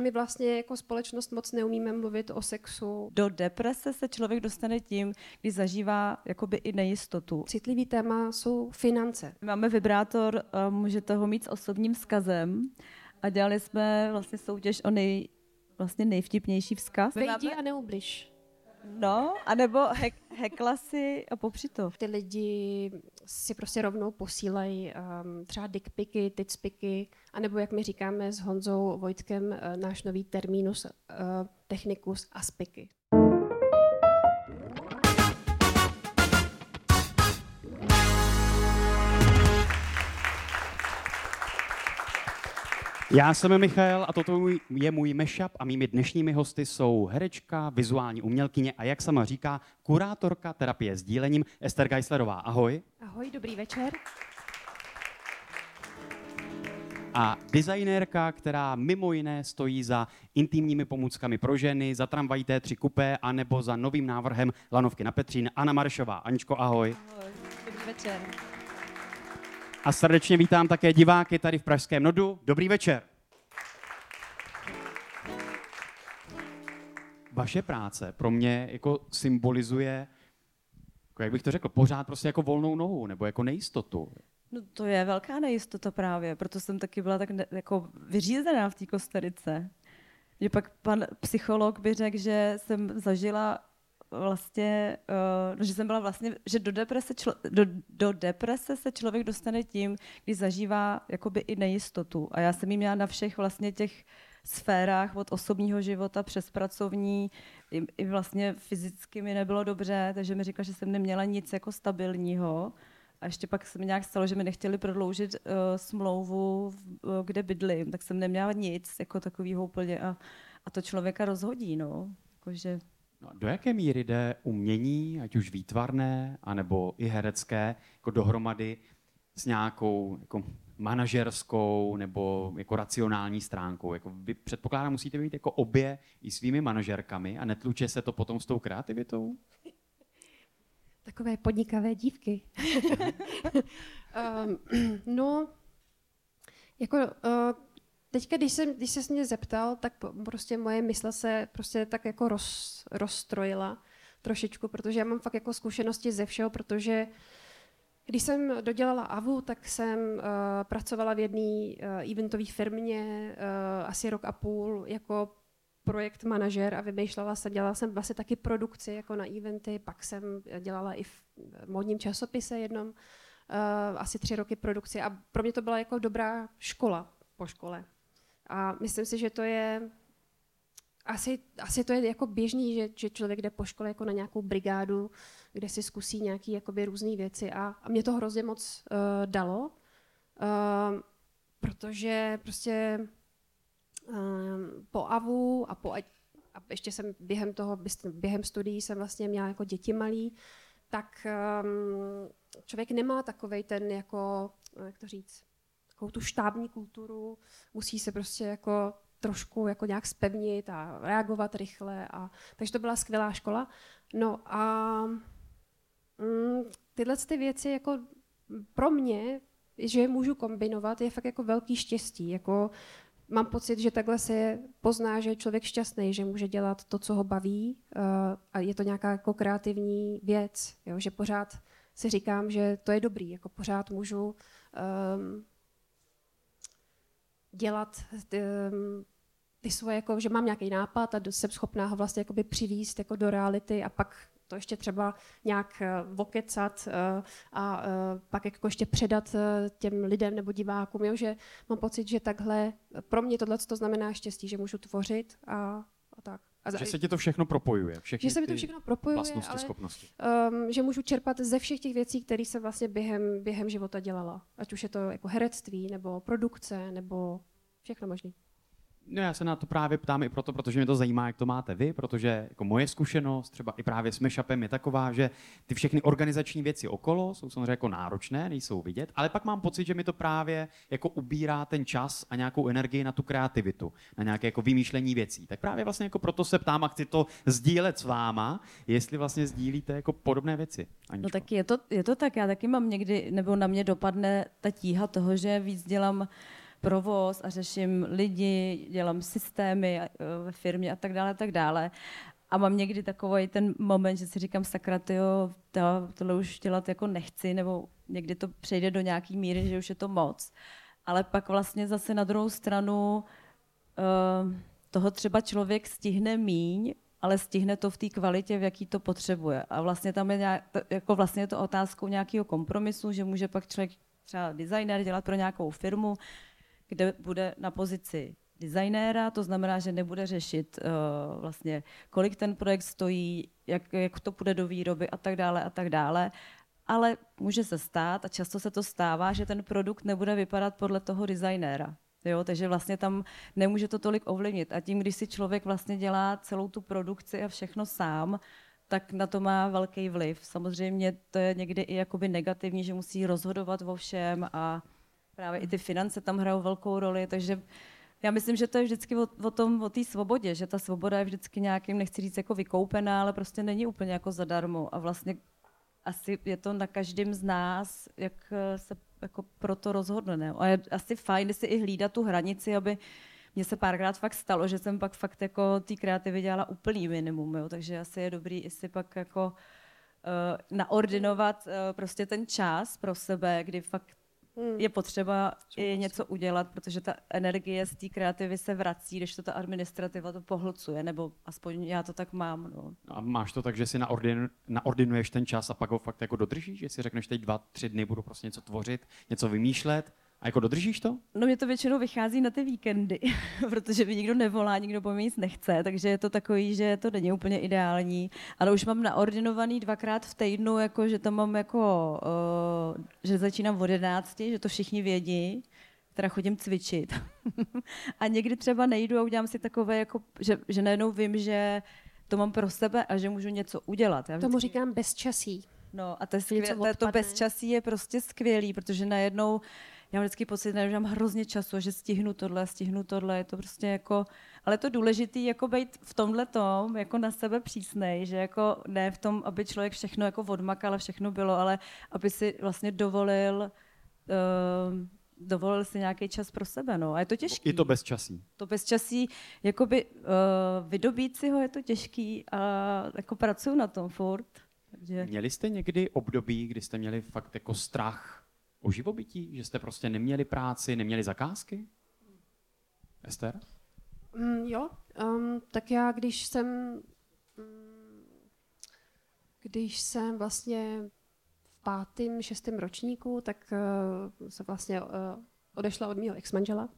My vlastně jako společnost moc neumíme mluvit o sexu. Do deprese se člověk dostane tím, když zažívá jakoby i nejistotu. Citlivý téma jsou finance. Máme vibrátor, můžete ho mít s osobním vzkazem a dělali jsme vlastně soutěž o nej, vlastně nejvtipnější vzkaz. Vejdi a neubliž. No, anebo hek, hekla si a popři to. Ty lidi si prostě rovnou posílají um, třeba dickpiky, titspiky, anebo jak my říkáme s Honzou Vojtkem, uh, náš nový termínus, uh, technikus aspiky. Já jsem Michal a toto je můj mashup a mými dnešními hosty jsou herečka, vizuální umělkyně a jak sama říká, kurátorka terapie s dílením Ester Geislerová. Ahoj. Ahoj, dobrý večer. A designérka, která mimo jiné stojí za intimními pomůckami pro ženy, za tramvají T3 kupé, anebo za novým návrhem lanovky na Petřín, Anna Maršová. Aničko, ahoj. Ahoj, dobrý večer. A srdečně vítám také diváky tady v Pražském Nodu. Dobrý večer. Vaše práce pro mě jako symbolizuje, jako jak bych to řekl, pořád prostě jako volnou nohu nebo jako nejistotu. No to je velká nejistota právě, proto jsem taky byla tak ne, jako vyřízená v té kosterice. Že pak pan psycholog by řekl, že jsem zažila vlastně, uh, že jsem byla vlastně, že do deprese, člo, do, do deprese se člověk dostane tím, když zažívá jakoby i nejistotu. A já jsem ji měla na všech vlastně těch sférách od osobního života přes pracovní, i, i vlastně fyzicky mi nebylo dobře, takže mi říkala, že jsem neměla nic jako stabilního. A ještě pak se mi nějak stalo, že mi nechtěli prodloužit uh, smlouvu, uh, kde bydlím, tak jsem neměla nic jako takového úplně a, a to člověka rozhodí, no. Jakože No, do jaké míry jde umění, ať už výtvarné, anebo i herecké, jako dohromady s nějakou jako manažerskou nebo jako racionální stránkou? Jako vy předpokládám, musíte být jako obě i svými manažerkami a netluče se to potom s tou kreativitou? Takové podnikavé dívky. um, no, jako uh, teďka, když, jsem, když se mě zeptal, tak prostě moje mysl se prostě tak jako roz, rozstrojila trošičku, protože já mám fakt jako zkušenosti ze všeho, protože když jsem dodělala AVU, tak jsem uh, pracovala v jedné uh, eventové firmě uh, asi rok a půl jako projekt manažer a vymýšlela jsem, dělala jsem vlastně taky produkci jako na eventy, pak jsem dělala i v modním časopise jednom, uh, asi tři roky produkci a pro mě to byla jako dobrá škola po škole. A myslím si, že to je asi, asi to je jako běžný, že, že člověk jde po škole jako na nějakou brigádu, kde si zkusí nějaké jakoby různé věci. A, a mě to hrozně moc uh, dalo, uh, protože prostě uh, po AVU a po a ještě jsem během toho, během studií jsem vlastně měla jako děti malý, tak um, člověk nemá takovej ten jako, jak to říct, takovou tu štábní kulturu, musí se prostě jako trošku jako nějak spevnit a reagovat rychle. A, takže to byla skvělá škola. No a mm, tyhle ty věci jako pro mě, že je můžu kombinovat, je fakt jako velký štěstí. Jako mám pocit, že takhle se pozná, že je člověk šťastný, že může dělat to, co ho baví uh, a je to nějaká jako kreativní věc, jo? že pořád si říkám, že to je dobrý, jako pořád můžu um, dělat ty, ehm, ty svoje, jako, že mám nějaký nápad a jsem schopná ho vlastně jakoby přivíst jako do reality a pak to ještě třeba nějak uh, vokecat uh, a uh, pak jako ještě předat těm lidem nebo divákům, jo, že mám pocit, že takhle, pro mě tohle to znamená štěstí, že můžu tvořit a, a tak. A že se ti to všechno propojuje, všechny že se mi to všechno propojuje, vlastnosti, ale, schopnosti. Um, že můžu čerpat ze všech těch věcí, které jsem vlastně během, během života dělala. Ať už je to jako herectví, nebo produkce, nebo všechno možný. No já se na to právě ptám i proto, protože mě to zajímá, jak to máte vy, protože jako moje zkušenost třeba i právě s Meshupem je taková, že ty všechny organizační věci okolo jsou samozřejmě jako náročné, nejsou vidět, ale pak mám pocit, že mi to právě jako ubírá ten čas a nějakou energii na tu kreativitu, na nějaké jako vymýšlení věcí. Tak právě vlastně jako proto se ptám a chci to sdílet s váma, jestli vlastně sdílíte jako podobné věci. Aničko. No tak je to, je to tak, já taky mám někdy, nebo na mě dopadne ta tíha toho, že víc dělám provoz a řeším lidi, dělám systémy eh, ve firmě a tak dále, a tak dále. A mám někdy takový ten moment, že si říkám, sakra, tyjo, to, tohle už dělat jako nechci, nebo někdy to přejde do nějaký míry, že už je to moc. Ale pak vlastně zase na druhou stranu uh, toho třeba člověk stihne míň, ale stihne to v té kvalitě, v jaký to potřebuje. A vlastně tam je nějak, jako vlastně je to otázkou nějakého kompromisu, že může pak člověk třeba designer dělat pro nějakou firmu, kde bude na pozici designéra, to znamená, že nebude řešit uh, vlastně, kolik ten projekt stojí, jak, jak to půjde do výroby a tak dále a tak dále. Ale může se stát, a často se to stává, že ten produkt nebude vypadat podle toho designéra. Jo, takže vlastně tam nemůže to tolik ovlivnit. A tím, když si člověk vlastně dělá celou tu produkci a všechno sám, tak na to má velký vliv. Samozřejmě to je někdy i jakoby negativní, že musí rozhodovat o všem a právě i ty finance tam hrajou velkou roli, takže já myslím, že to je vždycky o, o tom, o té svobodě, že ta svoboda je vždycky nějakým, nechci říct jako vykoupená, ale prostě není úplně jako zadarmo a vlastně asi je to na každém z nás, jak se jako pro to rozhodne. Ne? A je asi fajn si i hlídat tu hranici, aby mně se párkrát fakt stalo, že jsem pak fakt jako té kreativy dělala úplný minimum, jo? takže asi je dobrý i si pak jako uh, naordinovat uh, prostě ten čas pro sebe, kdy fakt. Je potřeba i něco udělat, protože ta energie z té kreativy se vrací, když to ta administrativa to pohlcuje, nebo aspoň já to tak mám. No. A máš to tak, že si naordin, naordinuješ ten čas a pak ho fakt jako dodržíš, že si řekneš teď dva, tři dny budu prostě něco tvořit, něco vymýšlet a jako dodržíš to? No mě to většinou vychází na ty víkendy, protože mi nikdo nevolá, nikdo po mě nic nechce, takže je to takový, že to není úplně ideální, ale už mám naordinovaný dvakrát v týdnu, jako, že to mám jako, uh, že začínám od 11, že to všichni vědí, teda chodím cvičit. a někdy třeba nejdu a udělám si takové, jako, že, že najednou vím, že to mám pro sebe a že můžu něco udělat. Já vždycky... Tomu říkám bezčasí. No a to, je skvěl, to, to bezčasí je prostě skvělý, protože najednou já mám vždycky pocit, že mám hrozně času a že stihnu tohle, stihnu tohle, je to prostě jako, ale to důležité jako být v tomhle tom, jako na sebe přísnej, že jako ne v tom, aby člověk všechno jako odmakal a všechno bylo, ale aby si vlastně dovolil uh, dovolil si nějaký čas pro sebe, no. A je to těžké. I to bezčasí. To bezčasí, jakoby uh, vydobít si ho je to těžký a jako pracuju na tom furt. Takže... Měli jste někdy období, kdy jste měli fakt jako strach o živobytí? Že jste prostě neměli práci, neměli zakázky? Ester? Mm, jo, um, tak já když jsem um, když jsem vlastně v pátém, šestém ročníku, tak uh, jsem vlastně uh, odešla od mého ex-manžela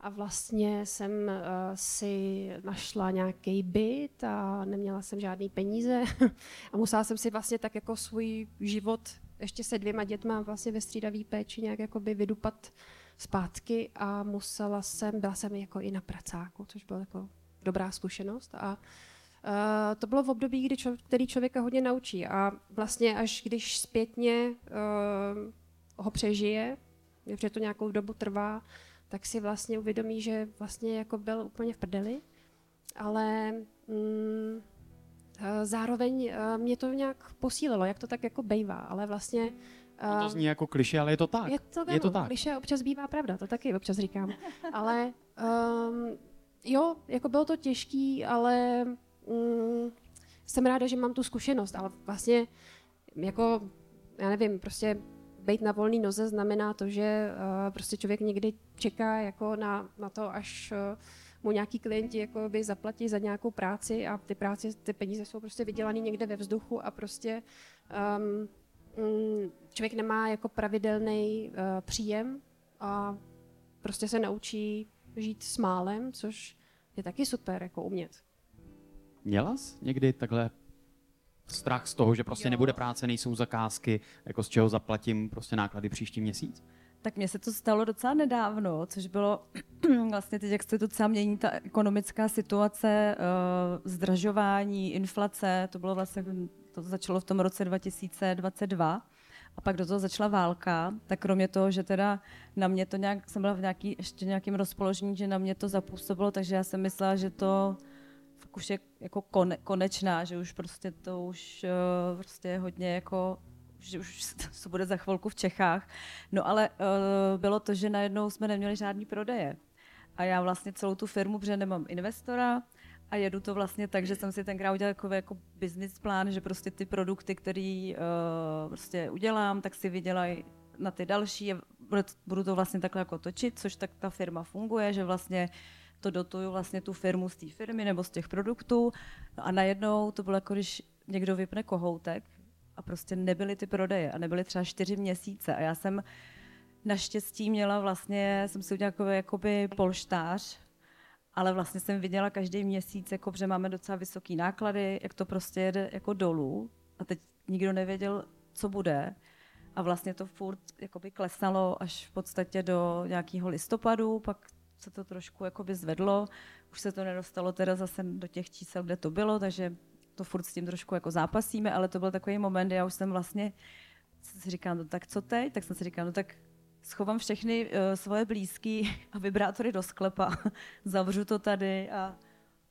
a vlastně jsem uh, si našla nějaký byt a neměla jsem žádný peníze a musela jsem si vlastně tak jako svůj život ještě se dvěma dětma vlastně ve střídavý péči nějak jakoby vydupat zpátky a musela jsem, byla jsem jako i na pracáku, což byla jako dobrá zkušenost a Uh, to bylo v období, kdy čo, který člověka hodně naučí a vlastně až když zpětně uh, ho přežije, protože to nějakou dobu trvá, tak si vlastně uvědomí, že vlastně jako byl úplně v prdeli, ale mm, zároveň eh, mě to nějak posílilo, jak to tak jako bejvá, ale vlastně... No to zní jako kliše, ale je to tak. Je to, je to tak. Kliše občas bývá pravda, to taky občas říkám. ale um, jo, jako bylo to těžký, ale um, jsem ráda, že mám tu zkušenost, ale vlastně jako, já nevím, prostě být na volné noze znamená to, že uh, prostě člověk někdy čeká jako na, na to, až uh, mu nějaký klienti jako by zaplatí za nějakou práci a ty práce, ty peníze jsou prostě vydělané někde ve vzduchu a prostě um, člověk nemá jako pravidelný uh, příjem a prostě se naučí žít s málem, což je taky super jako umět. Měla jsi někdy takhle strach z toho, že prostě jo. nebude práce, nejsou zakázky, jako z čeho zaplatím prostě náklady příští měsíc? Tak mně se to stalo docela nedávno, což bylo vlastně teď, jak se docela mění ta ekonomická situace, uh, zdražování, inflace, to bylo vlastně, to začalo v tom roce 2022 a pak do toho začala válka, tak kromě toho, že teda na mě to nějak, jsem byla v nějaký, ještě nějakým rozpoložení, že na mě to zapůsobilo, takže já jsem myslela, že to už je jako kone, konečná, že už prostě to už uh, prostě hodně jako že už to bude za chvilku v Čechách. No ale uh, bylo to, že najednou jsme neměli žádný prodeje. A já vlastně celou tu firmu, protože nemám investora, a jedu to vlastně tak, že jsem si tenkrát udělal jako, jako business plán, že prostě ty produkty, které uh, prostě udělám, tak si vydělají na ty další. Budu to vlastně takhle jako točit, což tak ta firma funguje, že vlastně to dotuju vlastně tu firmu z té firmy nebo z těch produktů. No a najednou to bylo jako, když někdo vypne kohoutek a prostě nebyly ty prodeje a nebyly třeba čtyři měsíce a já jsem naštěstí měla vlastně, jsem si udělala jako, jakoby polštář, ale vlastně jsem viděla každý měsíc, jako, že máme docela vysoké náklady, jak to prostě jede jako dolů a teď nikdo nevěděl, co bude. A vlastně to furt jakoby klesalo až v podstatě do nějakého listopadu, pak se to trošku jakoby zvedlo. Už se to nedostalo teda zase do těch čísel, kde to bylo, takže to furt s tím trošku jako zápasíme, ale to byl takový moment, já už jsem vlastně si říkám, no tak co teď? Tak jsem si říkal, no tak schovám všechny uh, svoje blízky a vibrátory do sklepa, zavřu to tady a,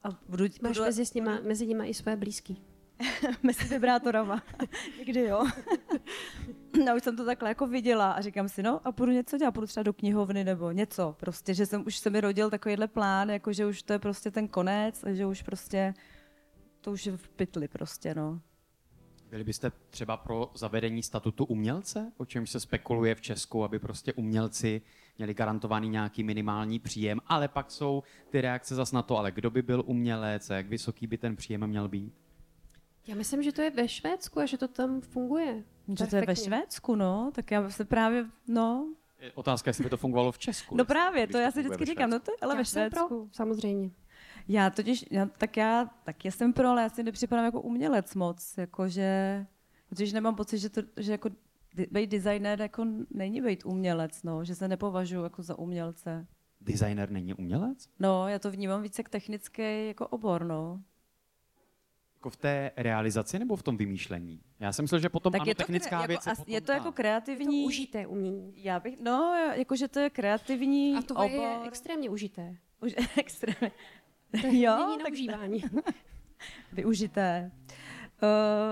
a budu... Máš budu, mezi, s nima, mezi nimi i svoje blízky. mezi vibrátorama. Někdy jo. no už jsem to takhle jako viděla a říkám si, no a půjdu něco dělat, půjdu třeba do knihovny nebo něco. Prostě, že jsem, už se mi rodil takovýhle plán, jako že už to je prostě ten konec a že už prostě to už je v pytli prostě, no. Byli byste třeba pro zavedení statutu umělce, o čem se spekuluje v Česku, aby prostě umělci měli garantovaný nějaký minimální příjem, ale pak jsou ty reakce zas na to, ale kdo by byl umělec, jak vysoký by ten příjem měl být? Já myslím, že to je ve Švédsku a že to tam funguje. Že to je ve Švédsku, no, tak já se právě, no. Je otázka, jestli by to fungovalo v Česku. No právě, to já si vždycky říkám, no to je ale já ve Švédsku. Pro, samozřejmě. Já totiž, já, tak já taky jsem pro, ale já si nepřipadám jako umělec moc, jakože, protože nemám pocit, že, to, že jako být designer jako není být umělec, no, že se nepovažuji jako za umělce. Designer není umělec? No, já to vnímám více jak technický jako obor, no. Jako v té realizaci nebo v tom vymýšlení? Já jsem myslel, že potom tak ano, je to technická kre, věc jako, Je to jako kreativní... To užité umění. Já bych, no, jakože to je kreativní A to obor. je extrémně užité. Už, extrémně. Jo, není na tak... užívání. Využité.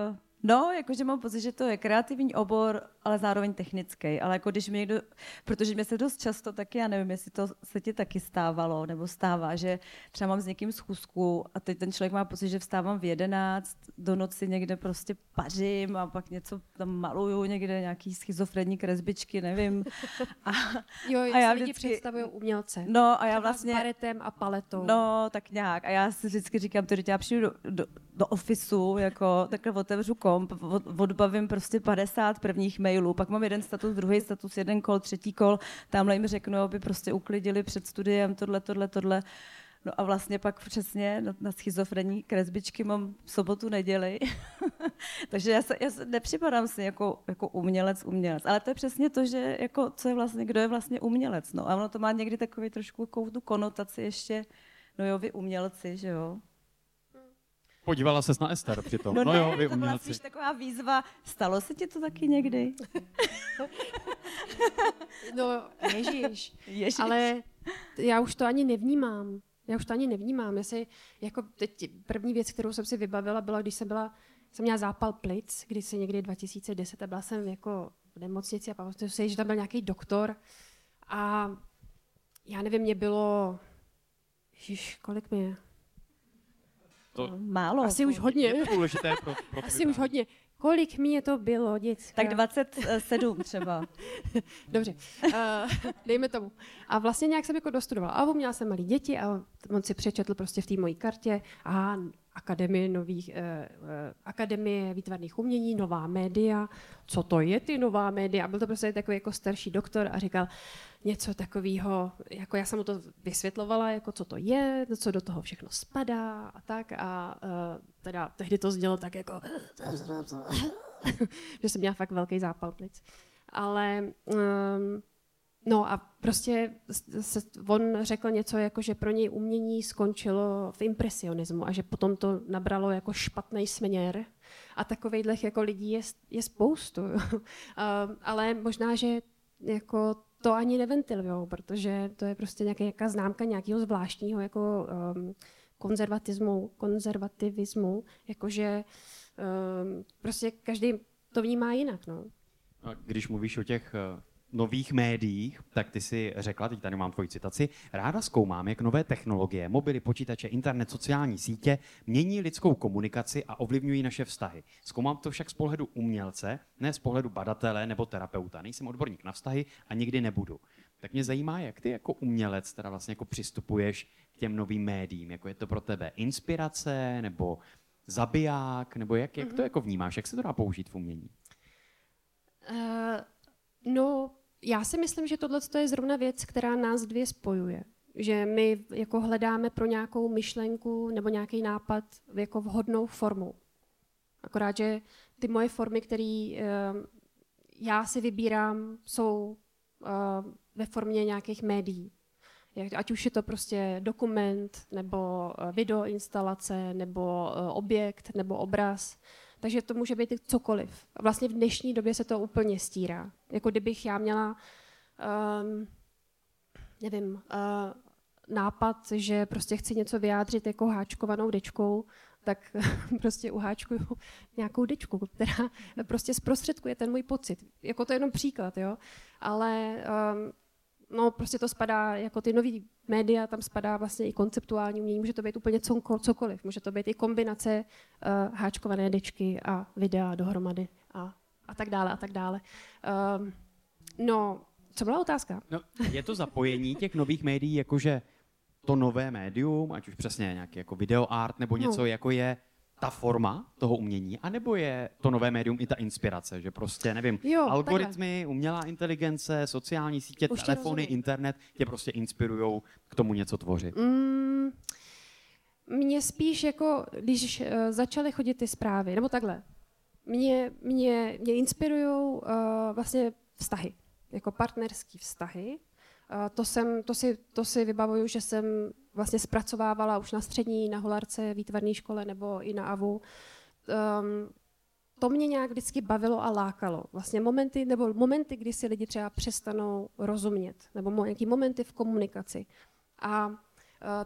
Uh, No, jakože mám pocit, že to je kreativní obor, ale zároveň technický. Ale jako když mi někdo, protože mě se dost často taky, já nevím, jestli to se ti taky stávalo, nebo stává, že třeba mám s někým schůzku a teď ten člověk má pocit, že vstávám v jedenáct, do noci někde prostě pařím a pak něco tam maluju, někde nějaký schizofrenní kresbičky, nevím. A, jo, a já lidi vždycky, představují umělce. No a já vlastně... S baretem a paletou. No, tak nějak. A já si vždycky říkám, to já přijdu do, do, do ofisu, jako takhle otevřu komp, odbavím prostě 50 prvních mailů, pak mám jeden status, druhý status, jeden kol, třetí kol, tamhle jim řeknu, aby prostě uklidili před studiem tohle, tohle, tohle. No a vlastně pak přesně na, na schizofrenní kresbičky mám sobotu, neděli. Takže já, se, já se nepřipadám si jako, jako umělec, umělec. Ale to je přesně to, že jako, co je vlastně, kdo je vlastně umělec. No a ono to má někdy takový trošku tu konotaci ještě, no jo, vy umělci, že jo. Podívala ses na Ester přitom. No, no ne, jo, vy to byla spíš taková výzva. Stalo se ti to taky někdy? no, ježíš. ježíš. Ale já už to ani nevnímám. Já už to ani nevnímám. Já si, jako teď první věc, kterou jsem si vybavila, byla, když jsem byla, jsem měla zápal plic, když se někdy 2010 a byla jsem jako v nemocnici a pamatuju si, že tam byl nějaký doktor a já nevím, mě bylo, ježiš, kolik mi je? To no, málo. Asi už hodně. Je to důležité pro, pro Asi už hodně. Kolik mi je to bylo, děcka? Tak 27 třeba. Dobře, uh, dejme tomu. A vlastně nějak jsem jako dostudovala A měla jsem malé děti a on si přečetl prostě v té mojí kartě a Akademie, nových, uh, uh, Akademie výtvarných umění, nová média. Co to je ty nová média? Byl to prostě takový jako starší doktor a říkal něco takového, jako já jsem mu to vysvětlovala, jako co to je, co do toho všechno spadá a tak. A uh, teda tehdy to znělo tak jako, že jsem měla fakt velký zápal plic. Ale um, No a prostě se, on řekl něco jako, že pro něj umění skončilo v impresionismu a že potom to nabralo jako špatný směr a takových jako lidí je, je spoustu. uh, ale možná, že jako to ani neventilujou, protože to je prostě nějaká, nějaká známka nějakého zvláštního jako um, konzervatismu, konzervativismu, jakože um, prostě každý to vnímá jinak. No. A Když mluvíš o těch eh, nových médiích, tak ty si řekla, teď tady mám tvoji citaci, ráda zkoumám, jak nové technologie, mobily, počítače, internet, sociální sítě mění lidskou komunikaci a ovlivňují naše vztahy. Zkoumám to však z pohledu umělce, ne z pohledu badatele nebo terapeuta. Nejsem odborník na vztahy a nikdy nebudu. Tak mě zajímá, jak ty jako umělec teda vlastně jako přistupuješ k těm novým médiím. Jako je to pro tebe inspirace nebo zabiják, nebo jak, jak to jako vnímáš, jak se to dá použít v umění? Uh, no, já si myslím, že tohle je zrovna věc, která nás dvě spojuje. Že my jako hledáme pro nějakou myšlenku nebo nějaký nápad jako vhodnou formu. Akorát, že ty moje formy, které uh, já si vybírám, jsou uh, ve formě nějakých médií. Ať už je to prostě dokument, nebo eh, videoinstalace, nebo eh, objekt, nebo obraz. Takže to může být cokoliv. Vlastně v dnešní době se to úplně stírá. Jako kdybych já měla, um, nevím, uh, nápad, že prostě chci něco vyjádřit jako háčkovanou dečkou, tak prostě uháčkuju nějakou dečku, která prostě zprostředkuje ten můj pocit. Jako to je jenom příklad, jo. Ale um, no prostě to spadá, jako ty nový média, tam spadá vlastně i konceptuální umění, může to být úplně cokoliv, může to být i kombinace uh, háčkované dečky a videa dohromady a, a tak dále a tak dále. Um, no, co byla otázka? No, je to zapojení těch nových médií, jakože to nové médium, ať už přesně nějaký jako videoart nebo něco, No. jako je ta forma toho umění, anebo je to nové médium i ta inspirace, že prostě, nevím, Jo, algoritmy, umělá inteligence, sociální sítě, Už telefony, rozumím. internet tě prostě inspirují k tomu něco tvořit. Mm, mě spíš jako, když uh, začaly chodit ty zprávy, nebo takhle, mě, mě, mě inspirují uh, vlastně vztahy, jako partnerský vztahy. Uh, to, jsem, to, si, to si vybavuju, že jsem vlastně zpracovávala už na střední, na Holarce, výtvarné škole nebo i na AVU. Um, to mě nějak vždycky bavilo a lákalo. Vlastně momenty, nebo momenty, kdy si lidi třeba přestanou rozumět, nebo nějaký momenty v komunikaci. A uh,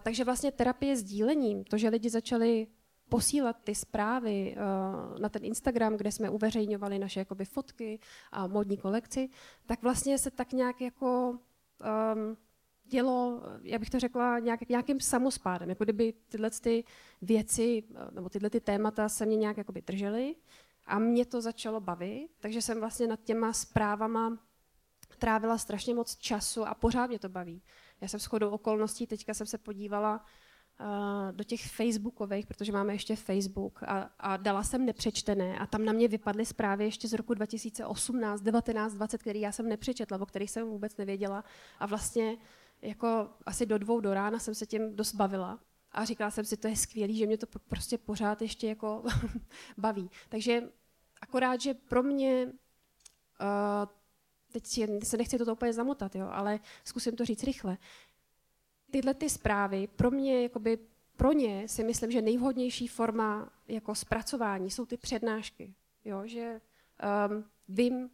takže vlastně terapie sdílením, to, že lidi začali posílat ty zprávy uh, na ten Instagram, kde jsme uveřejňovali naše jakoby, fotky a modní kolekci, tak vlastně se tak nějak jako um, dělo, já bych to řekla, nějak, nějakým samospádem. Jako kdyby tyhle ty věci, eh, nebo tyhle ty témata se mě nějak jakoby držely a mě to začalo bavit, takže jsem vlastně nad těma zprávama trávila strašně moc času a pořád mě to baví. Já jsem shodou okolností, teďka jsem se podívala uh, do těch facebookových, protože máme ještě Facebook a, a dala jsem nepřečtené a tam na mě vypadly zprávy ještě z roku 2018, 19, 20, který já jsem nepřečetla, o kterých jsem vůbec nevěděla a vlastně jako asi do dvou do rána jsem se tím dost bavila a říkala jsem si, to je skvělý, že mě to prostě pořád ještě jako baví. Takže akorát, že pro mě uh, teď se nechci toto úplně zamotat, jo, ale zkusím to říct rychle. Tyhle ty zprávy pro mě, jakoby, pro ně si myslím, že nejvhodnější forma jako zpracování jsou ty přednášky. Jo, že um, vím,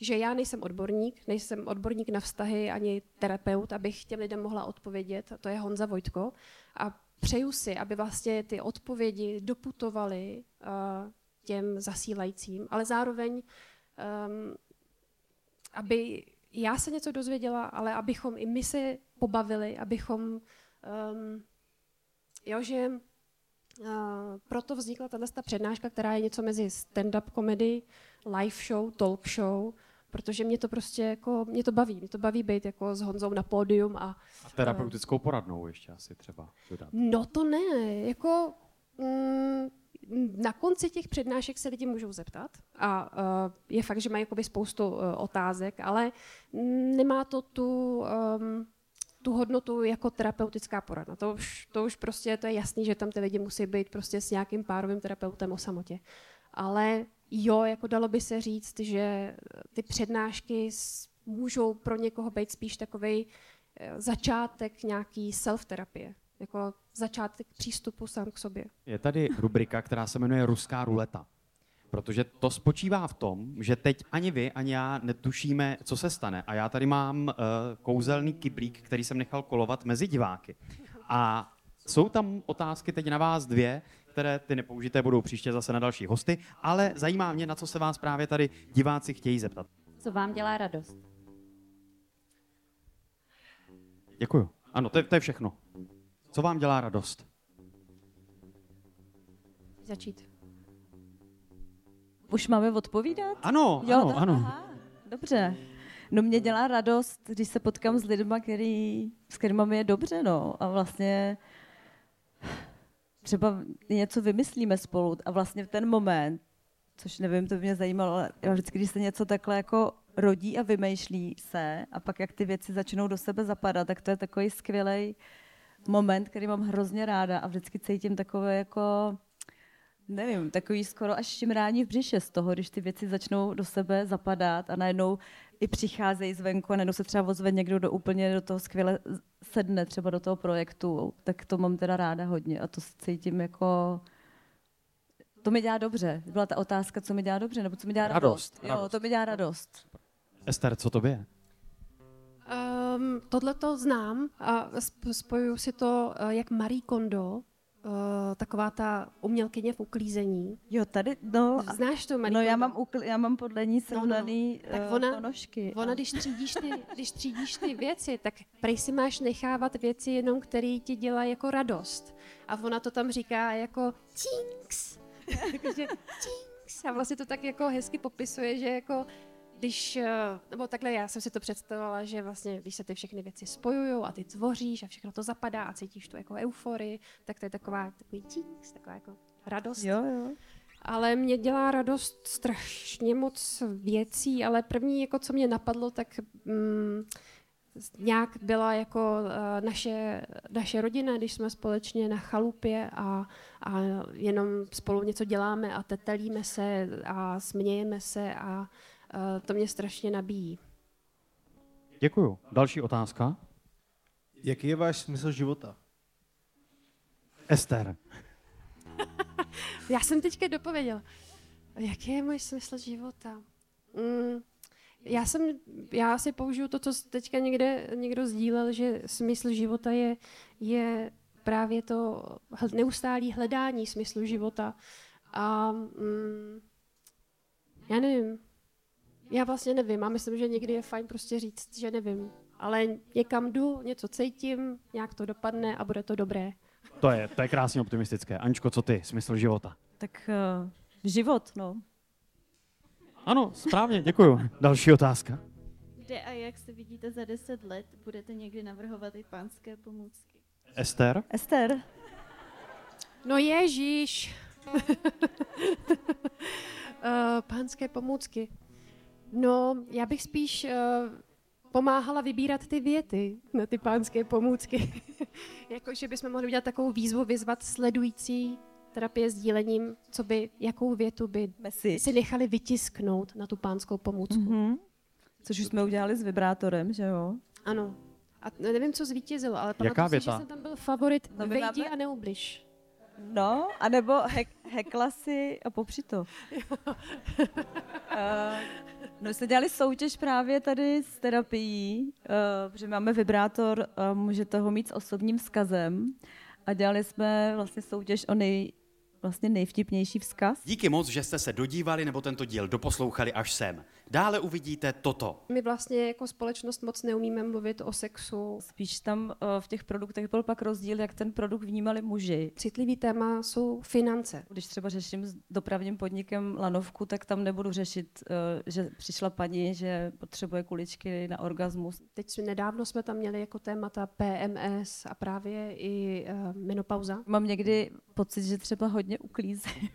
že já nejsem odborník, nejsem odborník na vztahy ani terapeut, abych těm lidem mohla odpovědět, to je Honza Vojtko. A přeju si, aby vlastně ty odpovědi doputovaly uh, těm zasílajícím, ale zároveň um, aby já se něco dozvěděla, ale abychom i my se pobavili, abychom, um, jo, že uh, proto vznikla tato přednáška, která je něco mezi stand-up comedy, live show, talk show, protože mě to prostě jako, mě to baví, mě to baví být jako s Honzou na pódium a A terapeutickou poradnou ještě asi třeba dodat. No to ne, jako mm, na konci těch přednášek se lidi můžou zeptat a uh, je fakt, že mají jakoby spoustu uh, otázek, ale mm, nemá to tu, um, tu hodnotu jako terapeutická poradna. To už, to už prostě to je jasný, že tam ty lidi musí být prostě s nějakým párovým terapeutem o samotě. Ale jo, jako dalo by se říct, že ty přednášky můžou pro někoho být spíš takový začátek nějaký self-terapie, jako začátek přístupu sám k sobě. Je tady rubrika, která se jmenuje Ruská ruleta. Protože to spočívá v tom, že teď ani vy, ani já netušíme, co se stane. A já tady mám uh, kouzelný kyblík, který jsem nechal kolovat mezi diváky. A Jsou tam otázky teď na vás dvě, které ty nepoužité budou příště zase na další hosty, ale zajímá mě, na co se vás právě tady diváci chtějí zeptat. Co vám dělá radost? Děkuju. Ano, to je, to je všechno. Co vám dělá radost? Začít. Už máme odpovídat? Ano, ano, tak- ano. Aha, dobře. No mě dělá radost, když se potkám s lidmi, který, s kterými mi je dobře, no. A vlastně třeba něco vymyslíme spolu a vlastně v ten moment, což nevím, to by mě zajímalo, ale vždycky, když se něco takhle jako rodí a vymýšlí se a pak jak ty věci začnou do sebe zapadat, tak to je takový skvělý moment, který mám hrozně ráda a vždycky cítím takové jako nevím, takový skoro až šimrání v břiše z toho, když ty věci začnou do sebe zapadat a najednou i přicházejí zvenku a najednou se třeba ozve někdo do úplně do toho skvěle sedne třeba do toho projektu, tak to mám teda ráda hodně a to cítím jako to mi dělá dobře. Byla ta otázka, co mi dělá dobře, nebo co mi dělá Radost, radost. Jo, radost. to mi dělá radost. Ester, co to je? Um, Tohle to znám a sp- spojuju si to uh, jak Marie Kondo, uh, taková ta umělkyně v uklízení. Jo, tady, no, Znáš to, Marie no já mám, ukl, já mám podle ní srovnaný Tak eh, ona- ponožky. Ona, a- když třídíš, ty, když třídíš ty věci, tak prej si máš nechávat věci jenom, které ti dělají jako radost. A ona to tam říká jako činks. Takže činks. A vlastně to tak jako hezky popisuje, že jako když, eh, nebo takhle já jsem si to představovala, že vlastně, když se ty všechny věci spojují a ty tvoříš a všechno to zapadá a cítíš tu jako euforii, tak to je taková, takový činks, taková jako radost. Jo, jo. Ale mě dělá radost strašně moc věcí, ale první, jako co mě napadlo, tak mm, nějak byla jako uh, naše, naše rodina, když jsme společně na chalupě a, a jenom spolu něco děláme a tetelíme se a smějeme se a to mě strašně nabíjí. Děkuju. Další otázka. Jaký je váš smysl života? Ester. Já jsem teďka dopověděla. Jaký je můj smysl života? Mm, já jsem, já si použiju to, co teďka někde někdo sdílel, že smysl života je, je právě to neustálý hledání smyslu života. A mm, já nevím. Já vlastně nevím. A myslím, že někdy je fajn prostě říct, že nevím. Ale někam jdu, něco cítím, nějak to dopadne a bude to dobré. To je, to je krásně optimistické. Aničko, co ty? Smysl života. Tak uh, život, no. Ano, správně, děkuju. Další otázka. Kde a jak se vidíte za 10 let? Budete někdy navrhovat i pánské pomůcky? Ester. Ester, No ježíš. uh, pánské pomůcky. No, já bych spíš uh, pomáhala vybírat ty věty na ty pánské pomůcky. jako, že bychom mohli udělat takovou výzvu, vyzvat sledující terapie s dílením, co by, jakou větu by message. si nechali vytisknout na tu pánskou pomůcku. Mm-hmm. Mhm. Což už jsme udělali s vibrátorem, že jo? Ano. A nevím, co zvítězilo, ale pamatuju si, že jsem tam byl favorit. No, Vejdi máme- a neubliž. No, anebo hek, hekla si a popři to. uh, no, jsme dělali soutěž právě tady s terapií, uh, protože máme vibrátor, uh, můžete ho mít s osobním vzkazem. A dělali jsme vlastně soutěž o nej, vlastně nejvtipnější vzkaz. Díky moc, že jste se dodívali nebo tento díl doposlouchali až sem. Dále uvidíte toto. My vlastně jako společnost moc neumíme mluvit o sexu. Spíš tam uh, v těch produktech byl pak rozdíl, jak ten produkt vnímali muži. Citlivý téma jsou finance. Když třeba řeším s dopravním podnikem lanovku, tak tam nebudu řešit, uh, že přišla paní, že potřebuje kuličky na orgasmus. Teď jsme, nedávno jsme tam měli jako témata PMS a právě i uh, menopauza. Mám někdy pocit, že třeba hodně uklízím.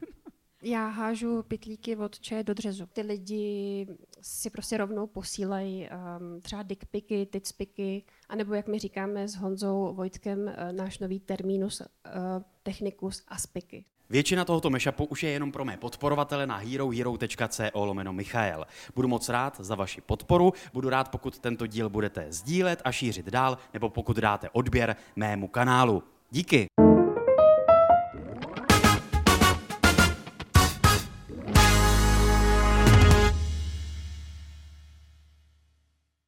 Já hážu pytlíky od čaje do dřezu. Ty lidi si prostě rovnou posílají um, třeba dickpiky, titspiky, anebo jak my říkáme s Honzou Vojtkem, uh, náš nový termínus uh, technicus aspiky. Většina tohoto mashupu už je jenom pro mé podporovatele na herohero.co lomeno Michael. Budu moc rád za vaši podporu, budu rád, pokud tento díl budete sdílet a šířit dál, nebo pokud dáte odběr mému kanálu. Díky.